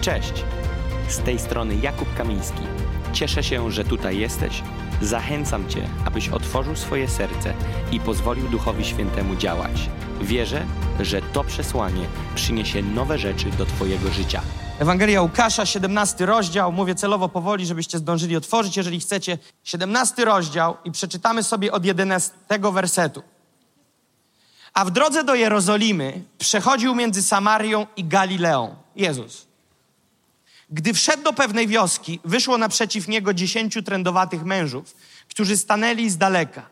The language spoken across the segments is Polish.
Cześć! Z tej strony Jakub Kamiński. Cieszę się, że tutaj jesteś. Zachęcam Cię, abyś otworzył swoje serce i pozwolił Duchowi Świętemu działać. Wierzę, że to przesłanie przyniesie nowe rzeczy do Twojego życia. Ewangelia Łukasza, 17 rozdział. Mówię celowo powoli, żebyście zdążyli otworzyć, jeżeli chcecie. 17 rozdział i przeczytamy sobie od 11 wersetu. A w drodze do Jerozolimy przechodził między Samarią i Galileą. Jezus. Gdy wszedł do pewnej wioski, wyszło naprzeciw niego dziesięciu trędowatych mężów, którzy stanęli z daleka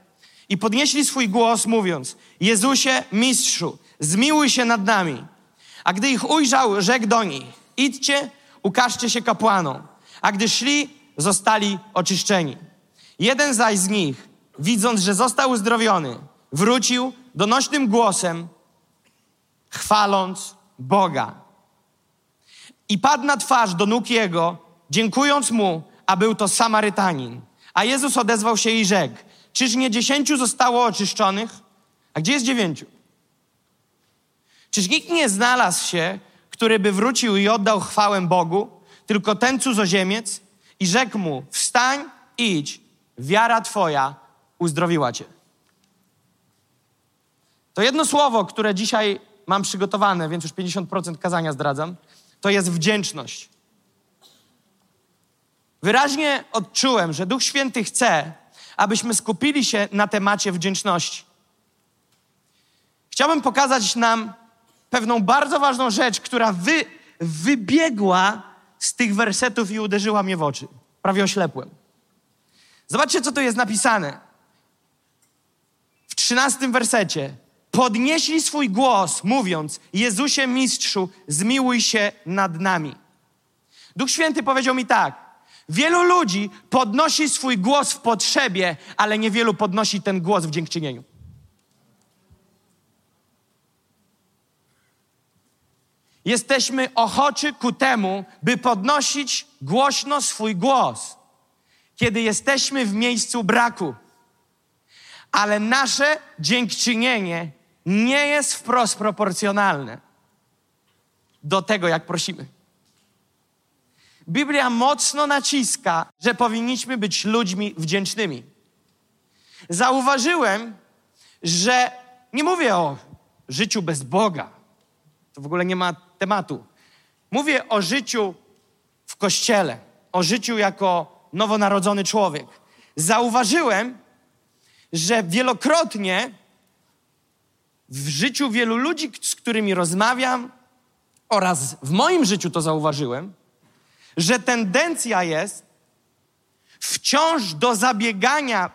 i podnieśli swój głos, mówiąc: Jezusie, mistrzu, zmiłuj się nad nami. A gdy ich ujrzał, rzekł do nich: Idźcie, ukażcie się kapłanom. A gdy szli, zostali oczyszczeni. Jeden zaś z nich, widząc, że został uzdrowiony, wrócił donośnym głosem, chwaląc Boga. I padł na twarz do nóg jego, dziękując mu, a był to Samarytanin. A Jezus odezwał się i rzekł: Czyż nie dziesięciu zostało oczyszczonych? A gdzie jest dziewięciu? Czyż nikt nie znalazł się, który by wrócił i oddał chwałę Bogu, tylko ten cudzoziemiec? I rzekł mu: Wstań, idź, wiara twoja uzdrowiła cię. To jedno słowo, które dzisiaj mam przygotowane, więc już 50% kazania zdradzam, to jest wdzięczność. Wyraźnie odczułem, że Duch Święty chce, abyśmy skupili się na temacie wdzięczności. Chciałbym pokazać nam pewną bardzo ważną rzecz, która wy, wybiegła z tych wersetów i uderzyła mnie w oczy. Prawie oślepłem. Zobaczcie, co tu jest napisane. W trzynastym wersecie. Podnieśli swój głos, mówiąc: Jezusie, mistrzu, zmiłuj się nad nami. Duch Święty powiedział mi tak. Wielu ludzi podnosi swój głos w potrzebie, ale niewielu podnosi ten głos w dziękczynieniu. Jesteśmy ochoczy ku temu, by podnosić głośno swój głos, kiedy jesteśmy w miejscu braku. Ale nasze dziękczynienie nie jest wprost proporcjonalne do tego, jak prosimy. Biblia mocno naciska, że powinniśmy być ludźmi wdzięcznymi. Zauważyłem, że nie mówię o życiu bez Boga. To w ogóle nie ma tematu. Mówię o życiu w kościele, o życiu jako nowonarodzony człowiek. Zauważyłem, że wielokrotnie w życiu wielu ludzi, z którymi rozmawiam, oraz w moim życiu to zauważyłem, że tendencja jest wciąż do zabiegania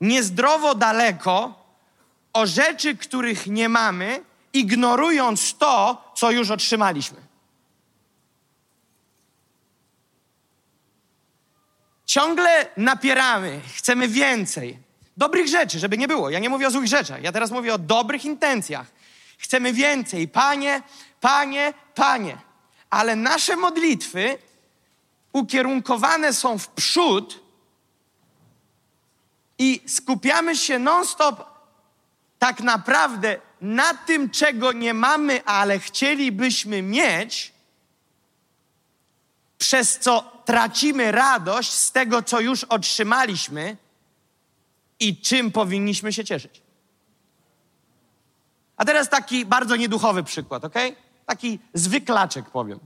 niezdrowo daleko o rzeczy, których nie mamy, ignorując to, co już otrzymaliśmy. Ciągle napieramy, chcemy więcej. Dobrych rzeczy, żeby nie było. Ja nie mówię o złych rzeczach, ja teraz mówię o dobrych intencjach. Chcemy więcej. Panie, panie, panie. Ale nasze modlitwy ukierunkowane są w przód i skupiamy się non-stop tak naprawdę na tym, czego nie mamy, ale chcielibyśmy mieć, przez co tracimy radość z tego, co już otrzymaliśmy i czym powinniśmy się cieszyć. A teraz taki bardzo nieduchowy przykład, ok? Taki zwyklaczek powiem.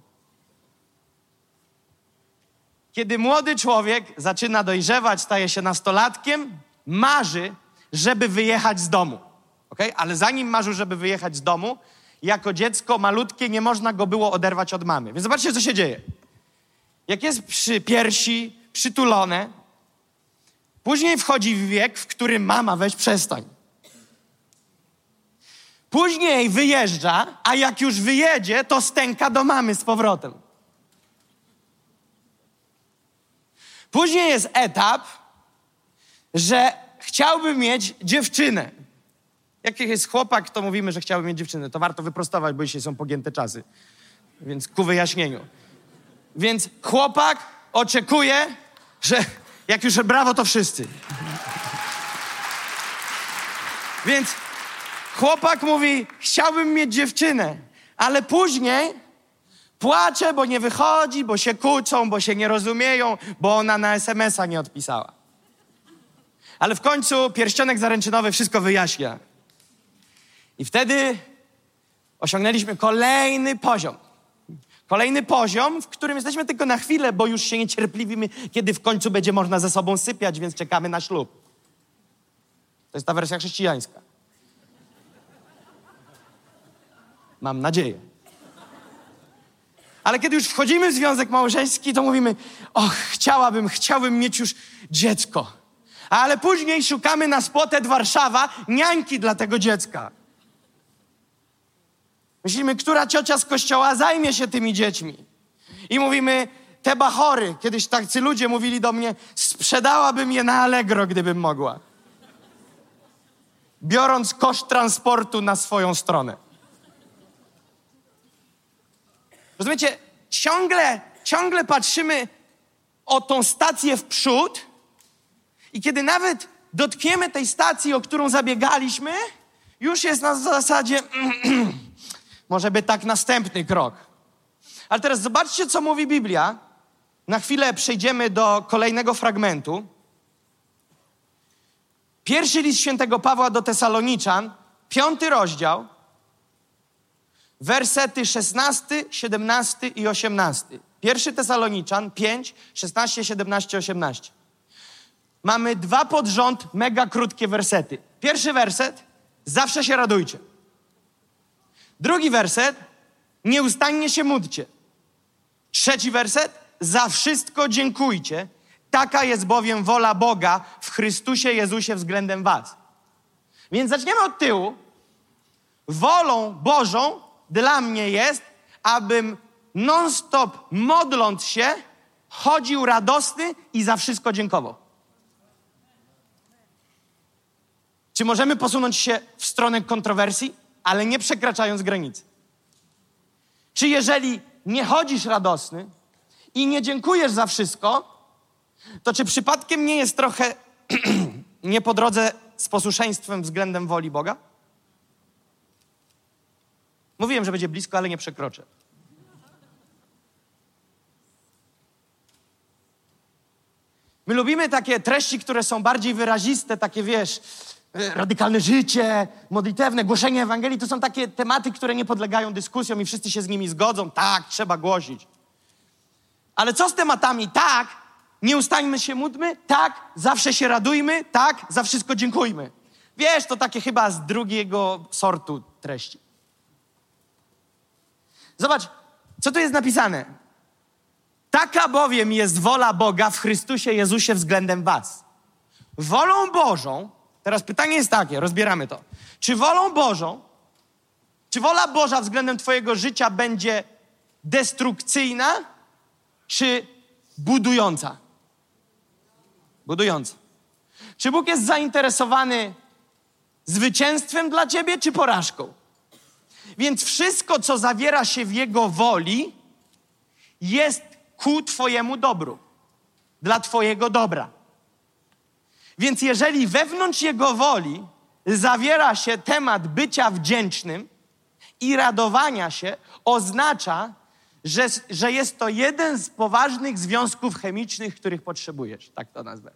Kiedy młody człowiek zaczyna dojrzewać, staje się nastolatkiem, marzy, żeby wyjechać z domu. Okay? Ale zanim marzył, żeby wyjechać z domu, jako dziecko malutkie nie można go było oderwać od mamy. Więc zobaczcie, co się dzieje. Jak jest przy piersi, przytulone, później wchodzi wiek, w którym mama weź przestań. Później wyjeżdża, a jak już wyjedzie, to stęka do mamy z powrotem. Później jest etap, że chciałby mieć dziewczynę. Jak jest chłopak, to mówimy, że chciałby mieć dziewczynę. To warto wyprostować, bo dzisiaj są pogięte czasy. Więc ku wyjaśnieniu. Więc chłopak oczekuje, że jak już brawo, to wszyscy. Więc chłopak mówi, chciałbym mieć dziewczynę, ale później Płacze, bo nie wychodzi, bo się kłócą, bo się nie rozumieją, bo ona na SMS-a nie odpisała. Ale w końcu pierścionek zaręczynowy wszystko wyjaśnia. I wtedy osiągnęliśmy kolejny poziom. Kolejny poziom, w którym jesteśmy tylko na chwilę, bo już się niecierpliwimy, kiedy w końcu będzie można ze sobą sypiać, więc czekamy na ślub. To jest ta wersja chrześcijańska. Mam nadzieję. Ale kiedy już wchodzimy w związek małżeński, to mówimy: Och, chciałabym, chciałbym mieć już dziecko. Ale później szukamy na Spłotet Warszawa niańki dla tego dziecka. Myślimy, która ciocia z kościoła zajmie się tymi dziećmi. I mówimy, te bachory, kiedyś tacy ludzie mówili do mnie, sprzedałabym je na Allegro, gdybym mogła. Biorąc koszt transportu na swoją stronę. Rozumiecie, ciągle, ciągle patrzymy o tą stację w przód i kiedy nawet dotkniemy tej stacji, o którą zabiegaliśmy, już jest na zasadzie może by tak następny krok. Ale teraz zobaczcie, co mówi Biblia. Na chwilę przejdziemy do kolejnego fragmentu. Pierwszy list świętego Pawła do Tesaloniczan, piąty rozdział, wersety 16, 17 i 18. Pierwszy Tesaloniczan 5, 16, 17, 18. Mamy dwa pod rząd mega krótkie wersety. Pierwszy werset, zawsze się radujcie. Drugi werset, nieustannie się módlcie. Trzeci werset, za wszystko dziękujcie. Taka jest bowiem wola Boga w Chrystusie Jezusie względem was. Więc zaczniemy od tyłu. Wolą Bożą dla mnie jest, abym non-stop modląc się, chodził radosny i za wszystko dziękował. Czy możemy posunąć się w stronę kontrowersji, ale nie przekraczając granicy? Czy jeżeli nie chodzisz radosny i nie dziękujesz za wszystko, to czy przypadkiem nie jest trochę nie po drodze z posłuszeństwem względem woli Boga? Mówiłem, że będzie blisko, ale nie przekroczę. My lubimy takie treści, które są bardziej wyraziste, takie wiesz, radykalne życie, modlitewne, głoszenie Ewangelii. To są takie tematy, które nie podlegają dyskusjom i wszyscy się z nimi zgodzą. Tak, trzeba głosić. Ale co z tematami? Tak, nie ustańmy się, módlmy. Tak, zawsze się radujmy. Tak, za wszystko dziękujmy. Wiesz, to takie chyba z drugiego sortu treści. Zobacz, co tu jest napisane. Taka bowiem jest wola Boga w Chrystusie Jezusie względem Was. Wolą Bożą, teraz pytanie jest takie, rozbieramy to. Czy wolą Bożą, czy wola Boża względem Twojego życia będzie destrukcyjna, czy budująca? Budująca. Czy Bóg jest zainteresowany zwycięstwem dla Ciebie, czy porażką? Więc wszystko, co zawiera się w Jego woli, jest ku Twojemu dobru, dla Twojego dobra. Więc jeżeli wewnątrz Jego woli zawiera się temat bycia wdzięcznym i radowania się, oznacza, że, że jest to jeden z poważnych związków chemicznych, których potrzebujesz. Tak to nazwę.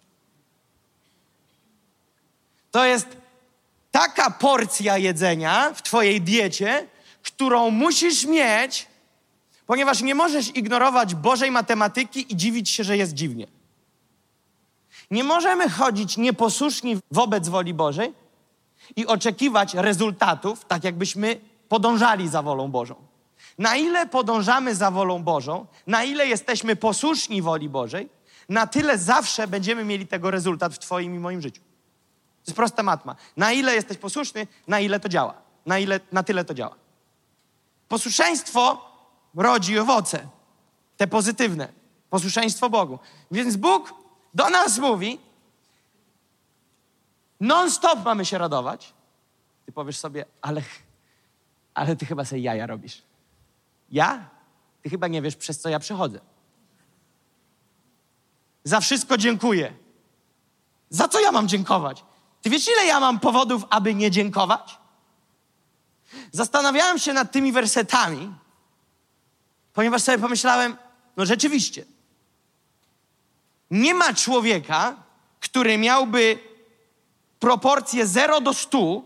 To jest taka porcja jedzenia w Twojej diecie, którą musisz mieć, ponieważ nie możesz ignorować Bożej matematyki i dziwić się, że jest dziwnie. Nie możemy chodzić nieposłuszni wobec woli Bożej i oczekiwać rezultatów, tak jakbyśmy podążali za wolą Bożą. Na ile podążamy za wolą Bożą, na ile jesteśmy posłuszni woli Bożej, na tyle zawsze będziemy mieli tego rezultat w Twoim i moim życiu. To jest prosta matma. Na ile jesteś posłuszny, na ile to działa. Na, ile, na tyle to działa. Posłuszeństwo rodzi owoce, te pozytywne. Posłuszeństwo Bogu. Więc Bóg do nas mówi, non-stop mamy się radować. Ty powiesz sobie, ale, ale ty chyba sobie jaja robisz. Ja? Ty chyba nie wiesz, przez co ja przechodzę. Za wszystko dziękuję. Za co ja mam dziękować? Ty wiesz, ile ja mam powodów, aby nie dziękować? Zastanawiałem się nad tymi wersetami, Ponieważ sobie pomyślałem, no rzeczywiście, nie ma człowieka, który miałby proporcję 0 do 100,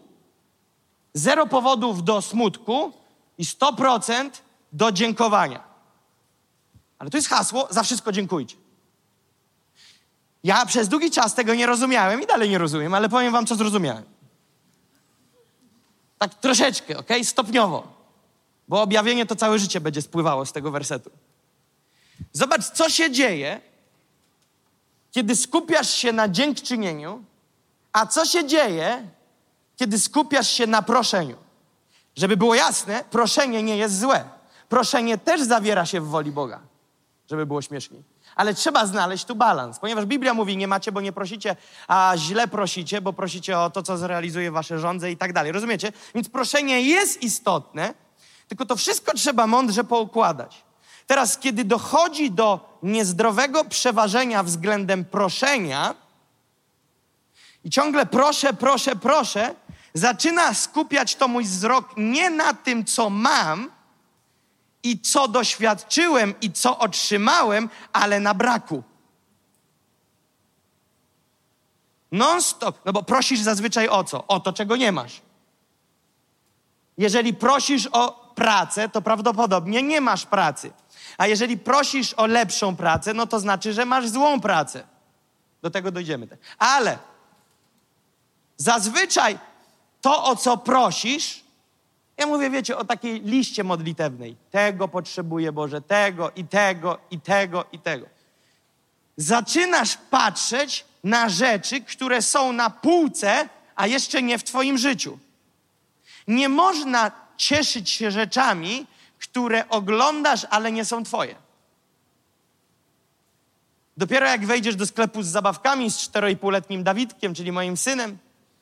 0 powodów do smutku i 100% do dziękowania. Ale to jest hasło, za wszystko dziękujcie. Ja przez długi czas tego nie rozumiałem i dalej nie rozumiem, ale powiem wam, co zrozumiałem. Tak troszeczkę, ok? Stopniowo. Bo objawienie to całe życie będzie spływało z tego wersetu. Zobacz, co się dzieje, kiedy skupiasz się na dziękczynieniu, a co się dzieje, kiedy skupiasz się na proszeniu. Żeby było jasne, proszenie nie jest złe. Proszenie też zawiera się w woli Boga, żeby było śmieszniej. Ale trzeba znaleźć tu balans, ponieważ Biblia mówi, nie macie, bo nie prosicie, a źle prosicie, bo prosicie o to, co zrealizuje wasze żądze i tak dalej. Rozumiecie? Więc proszenie jest istotne, tylko to wszystko trzeba mądrze poukładać. Teraz, kiedy dochodzi do niezdrowego przeważenia względem proszenia i ciągle proszę, proszę, proszę, zaczyna skupiać to mój wzrok nie na tym, co mam i co doświadczyłem i co otrzymałem, ale na braku. Non-stop, no bo prosisz zazwyczaj o co? O to, czego nie masz. Jeżeli prosisz o pracę, to prawdopodobnie nie masz pracy. A jeżeli prosisz o lepszą pracę, no to znaczy, że masz złą pracę. Do tego dojdziemy. Ale zazwyczaj to, o co prosisz, ja mówię, wiecie, o takiej liście modlitewnej. Tego potrzebuję, Boże, tego i tego i tego i tego. Zaczynasz patrzeć na rzeczy, które są na półce, a jeszcze nie w Twoim życiu. Nie można cieszyć się rzeczami, które oglądasz, ale nie są Twoje. Dopiero jak wejdziesz do sklepu z zabawkami z czteroletnim Dawidkiem, czyli moim synem,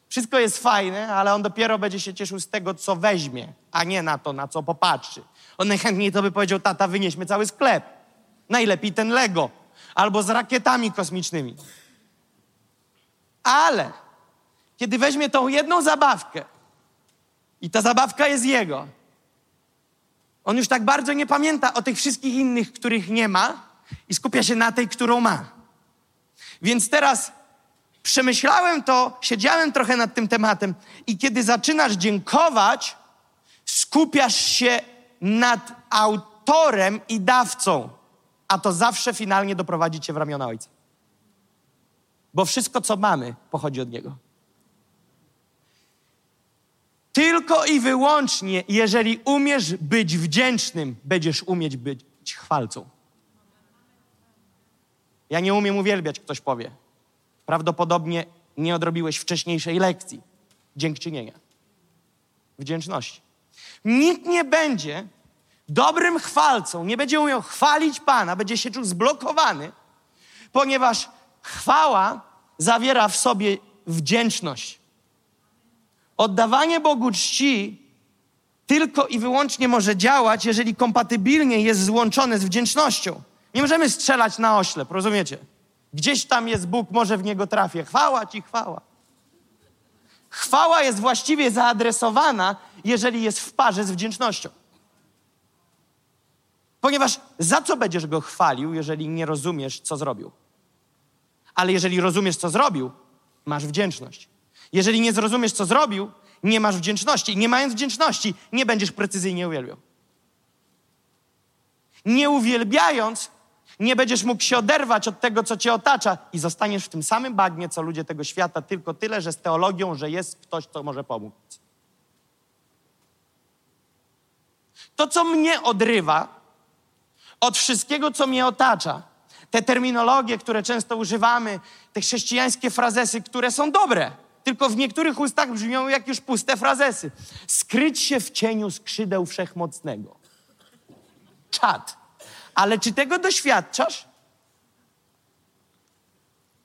wszystko jest fajne, ale on dopiero będzie się cieszył z tego, co weźmie, a nie na to, na co popatrzy. On najchętniej to by powiedział, tata, wynieśmy cały sklep. Najlepiej ten Lego. Albo z rakietami kosmicznymi. Ale kiedy weźmie tą jedną zabawkę i ta zabawka jest jego, on już tak bardzo nie pamięta o tych wszystkich innych, których nie ma i skupia się na tej, którą ma. Więc teraz przemyślałem to, siedziałem trochę nad tym tematem i kiedy zaczynasz dziękować, skupiasz się nad autorem i dawcą, a to zawsze finalnie doprowadzi cię w ramiona Ojca. Bo wszystko, co mamy, pochodzi od Niego. Tylko i wyłącznie, jeżeli umiesz być wdzięcznym, będziesz umieć być chwalcą. Ja nie umiem uwielbiać, ktoś powie. Prawdopodobnie nie odrobiłeś wcześniejszej lekcji dziękczynienia, wdzięczności. Nikt nie będzie dobrym chwalcą, nie będzie umiał chwalić Pana, będzie się czuł zblokowany, ponieważ chwała zawiera w sobie wdzięczność. Oddawanie Bogu czci tylko i wyłącznie może działać, jeżeli kompatybilnie jest złączone z wdzięcznością. Nie możemy strzelać na oślep, rozumiecie? Gdzieś tam jest Bóg, może w niego trafię. Chwała ci, chwała. Chwała jest właściwie zaadresowana, jeżeli jest w parze z wdzięcznością. Ponieważ za co będziesz go chwalił, jeżeli nie rozumiesz, co zrobił? Ale jeżeli rozumiesz, co zrobił, masz wdzięczność. Jeżeli nie zrozumiesz, co zrobił, nie masz wdzięczności. Nie mając wdzięczności, nie będziesz precyzyjnie uwielbiał. Nie uwielbiając, nie będziesz mógł się oderwać od tego, co cię otacza i zostaniesz w tym samym bagnie, co ludzie tego świata, tylko tyle, że z teologią, że jest ktoś, kto może pomóc. To, co mnie odrywa od wszystkiego, co mnie otacza, te terminologie, które często używamy, te chrześcijańskie frazesy, które są dobre, tylko w niektórych ustach brzmią jak już puste frazesy. Skryć się w cieniu skrzydeł wszechmocnego. Czad. Ale czy tego doświadczasz?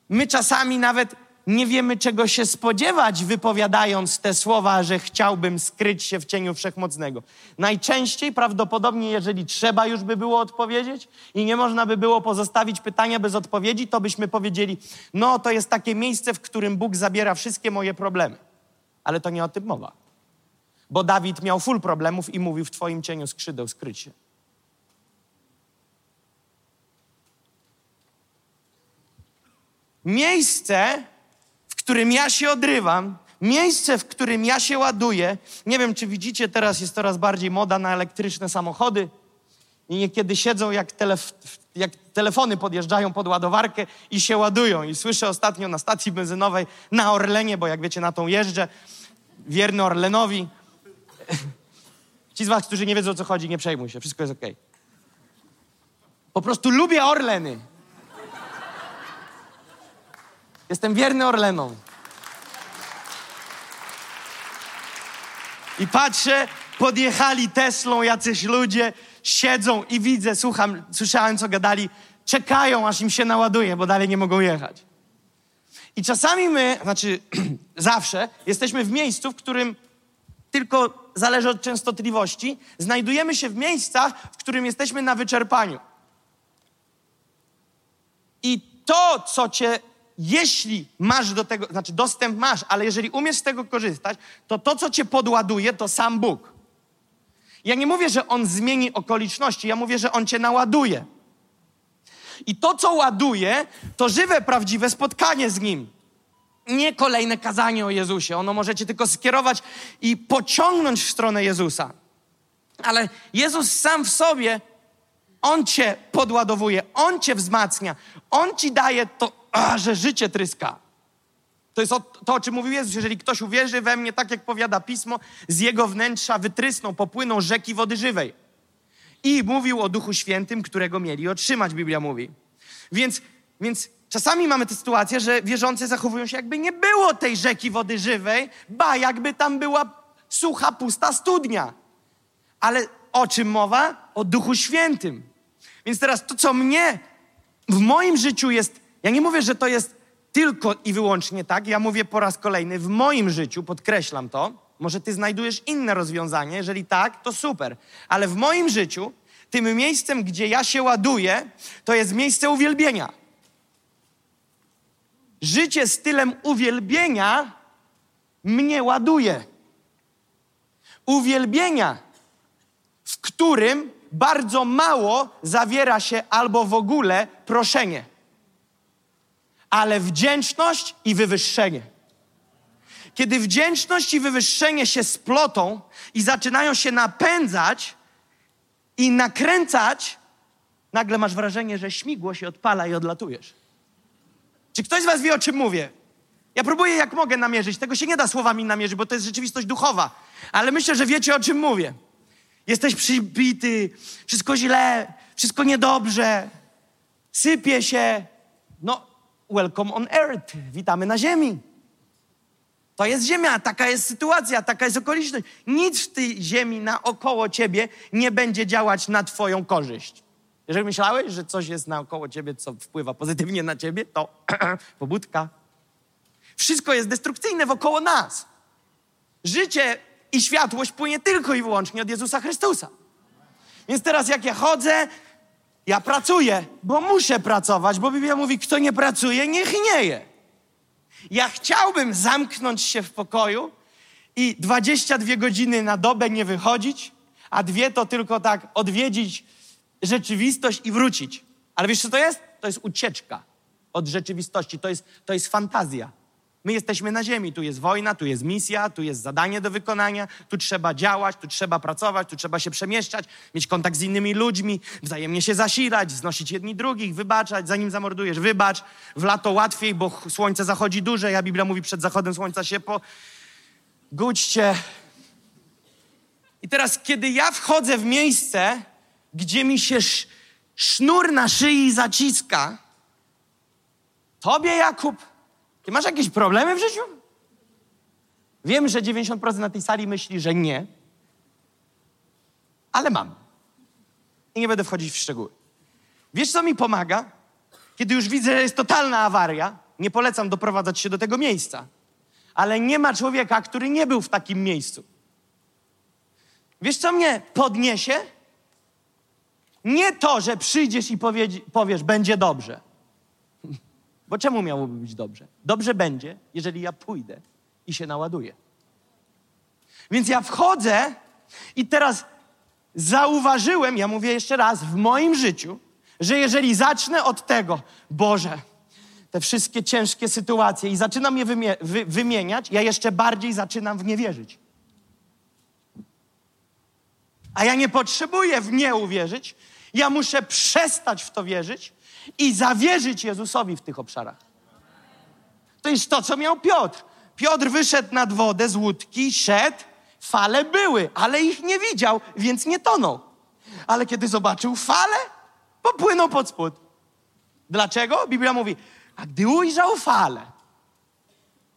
My czasami nawet nie wiemy, czego się spodziewać, wypowiadając te słowa, że chciałbym skryć się w cieniu wszechmocnego. Najczęściej, prawdopodobnie, jeżeli trzeba już by było odpowiedzieć i nie można by było pozostawić pytania bez odpowiedzi, to byśmy powiedzieli: No, to jest takie miejsce, w którym Bóg zabiera wszystkie moje problemy. Ale to nie o tym mowa. Bo Dawid miał full problemów i mówił: W Twoim cieniu skrzydeł skryć się. Miejsce, którym ja się odrywam, miejsce, w którym ja się ładuję. Nie wiem, czy widzicie, teraz jest coraz bardziej moda na elektryczne samochody. I niekiedy siedzą, jak, telef jak telefony podjeżdżają pod ładowarkę i się ładują. I słyszę ostatnio na stacji benzynowej na Orlenie, bo jak wiecie, na tą jeżdżę, wierny Orlenowi. Ci z was, którzy nie wiedzą, o co chodzi, nie przejmuj się, wszystko jest ok. Po prostu lubię Orleny. Jestem wierny Orlenom. I patrzę, podjechali Teslą jacyś ludzie, siedzą i widzę, słucham, słyszałem, co gadali, czekają, aż im się naładuje, bo dalej nie mogą jechać. I czasami my, znaczy zawsze, jesteśmy w miejscu, w którym tylko zależy od częstotliwości, znajdujemy się w miejscach, w którym jesteśmy na wyczerpaniu. I to, co cię, jeśli masz do tego, znaczy dostęp masz, ale jeżeli umiesz z tego korzystać, to to, co cię podładuje, to sam Bóg. Ja nie mówię, że On zmieni okoliczności, ja mówię, że On cię naładuje. I to, co ładuje, to żywe, prawdziwe spotkanie z Nim. Nie kolejne kazanie o Jezusie. Ono możecie tylko skierować i pociągnąć w stronę Jezusa. Ale Jezus sam w sobie, On cię podładowuje, On cię wzmacnia, On ci daje to, a, że życie tryska. To jest o, to, o czym mówił Jezus. Jeżeli ktoś uwierzy we mnie, tak jak powiada Pismo, z jego wnętrza wytrysną, popłyną rzeki wody żywej. I mówił o Duchu Świętym, którego mieli otrzymać, Biblia mówi. Więc, więc czasami mamy tę sytuację, że wierzący zachowują się, jakby nie było tej rzeki wody żywej, ba, jakby tam była sucha, pusta studnia. Ale o czym mowa? O Duchu Świętym. Więc teraz to, co mnie w moim życiu jest, ja nie mówię, że to jest tylko i wyłącznie tak, ja mówię po raz kolejny, w moim życiu, podkreślam to, może ty znajdujesz inne rozwiązanie, jeżeli tak, to super, ale w moim życiu, tym miejscem, gdzie ja się ładuję, to jest miejsce uwielbienia. Życie stylem uwielbienia mnie ładuje. Uwielbienia, w którym bardzo mało zawiera się albo w ogóle proszenie ale wdzięczność i wywyższenie. Kiedy wdzięczność i wywyższenie się splotą i zaczynają się napędzać i nakręcać, nagle masz wrażenie, że śmigło się odpala i odlatujesz. Czy ktoś z Was wie, o czym mówię? Ja próbuję jak mogę namierzyć. Tego się nie da słowami namierzyć, bo to jest rzeczywistość duchowa. Ale myślę, że wiecie, o czym mówię. Jesteś przybity, wszystko źle, wszystko niedobrze, sypie się. No, welcome on earth. Witamy na ziemi. To jest ziemia, taka jest sytuacja, taka jest okoliczność. Nic w tej ziemi naokoło ciebie nie będzie działać na twoją korzyść. Jeżeli myślałeś, że coś jest naokoło ciebie, co wpływa pozytywnie na ciebie, to pobudka. Wszystko jest destrukcyjne wokoło nas. Życie i światłość płynie tylko i wyłącznie od Jezusa Chrystusa. Więc teraz jak ja chodzę, ja pracuję, bo muszę pracować, bo Biblia mówi, kto nie pracuje, niech nie je. Ja chciałbym zamknąć się w pokoju i 22 godziny na dobę nie wychodzić, a dwie to tylko tak odwiedzić rzeczywistość i wrócić. Ale wiesz, co to jest? To jest ucieczka od rzeczywistości, to jest, to jest fantazja. My jesteśmy na ziemi, tu jest wojna, tu jest misja, tu jest zadanie do wykonania, tu trzeba działać, tu trzeba pracować, tu trzeba się przemieszczać, mieć kontakt z innymi ludźmi, wzajemnie się zasilać, znosić jedni drugich, wybaczać, zanim zamordujesz, wybacz. W lato łatwiej, bo słońce zachodzi dłużej, a Biblia mówi przed zachodem słońca się po... Gudźcie. I teraz, kiedy ja wchodzę w miejsce, gdzie mi się sz sznur na szyi zaciska, tobie, Jakub, ty masz jakieś problemy w życiu? Wiem, że 90% na tej sali myśli, że nie, ale mam. I nie będę wchodzić w szczegóły. Wiesz, co mi pomaga? Kiedy już widzę, że jest totalna awaria, nie polecam doprowadzać się do tego miejsca, ale nie ma człowieka, który nie był w takim miejscu. Wiesz, co mnie podniesie? Nie to, że przyjdziesz i powiesz, będzie dobrze. Bo czemu miałoby być dobrze? Dobrze będzie, jeżeli ja pójdę i się naładuję. Więc ja wchodzę i teraz zauważyłem, ja mówię jeszcze raz, w moim życiu, że jeżeli zacznę od tego, Boże, te wszystkie ciężkie sytuacje i zaczynam je wymie- wy- wymieniać, ja jeszcze bardziej zaczynam w nie wierzyć. A ja nie potrzebuję w nie uwierzyć, ja muszę przestać w to wierzyć i zawierzyć Jezusowi w tych obszarach. To jest to, co miał Piotr. Piotr wyszedł nad wodę z łódki, szedł, fale były, ale ich nie widział, więc nie tonął. Ale kiedy zobaczył fale, popłynął pod spód. Dlaczego? Biblia mówi, a gdy ujrzał fale,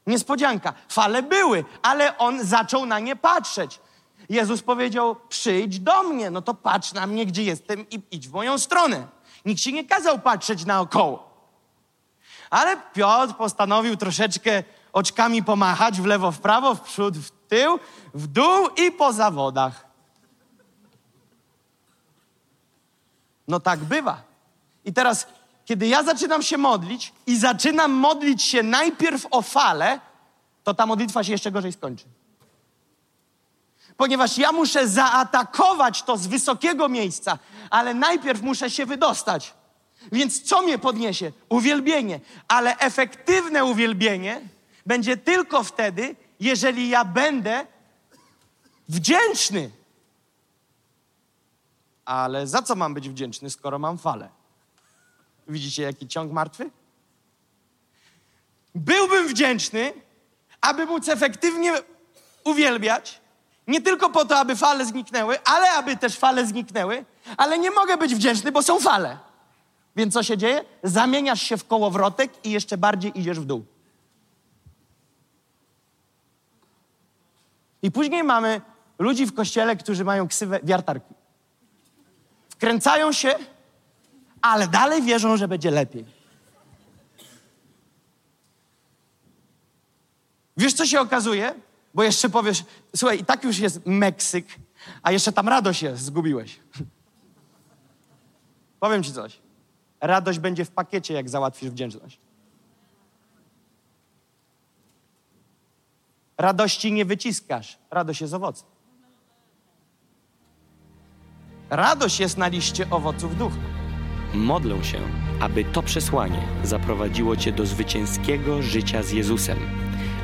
niespodzianka, fale były, ale on zaczął na nie patrzeć. Jezus powiedział, przyjdź do mnie, no to patrz na mnie, gdzie jestem i idź w moją stronę. Nikt ci nie kazał patrzeć naokoło. Ale Piotr postanowił troszeczkę oczkami pomachać w lewo, w prawo, w przód, w tył, w dół i po zawodach. No tak bywa. I teraz, kiedy ja zaczynam się modlić i zaczynam modlić się najpierw o falę, to ta modlitwa się jeszcze gorzej skończy. Ponieważ ja muszę zaatakować to z wysokiego miejsca, ale najpierw muszę się wydostać. Więc co mnie podniesie? Uwielbienie. Ale efektywne uwielbienie będzie tylko wtedy, jeżeli ja będę wdzięczny. Ale za co mam być wdzięczny, skoro mam falę? Widzicie, jaki ciąg martwy? Byłbym wdzięczny, aby móc efektywnie uwielbiać, nie tylko po to, aby fale zniknęły, ale aby też fale zniknęły, ale nie mogę być wdzięczny, bo są fale. Więc co się dzieje? Zamieniasz się w kołowrotek i jeszcze bardziej idziesz w dół. I później mamy ludzi w kościele, którzy mają ksywę wiartarki. Wkręcają się, ale dalej wierzą, że będzie lepiej. Wiesz, co się okazuje? Bo jeszcze powiesz, słuchaj, i tak już jest Meksyk, a jeszcze tam radość jest, zgubiłeś. Powiem ci coś. Radość będzie w pakiecie, jak załatwisz wdzięczność. Radości nie wyciskasz. Radość jest owocem. Radość jest na liście owoców ducha. Modlę się, aby to przesłanie zaprowadziło Cię do zwycięskiego życia z Jezusem.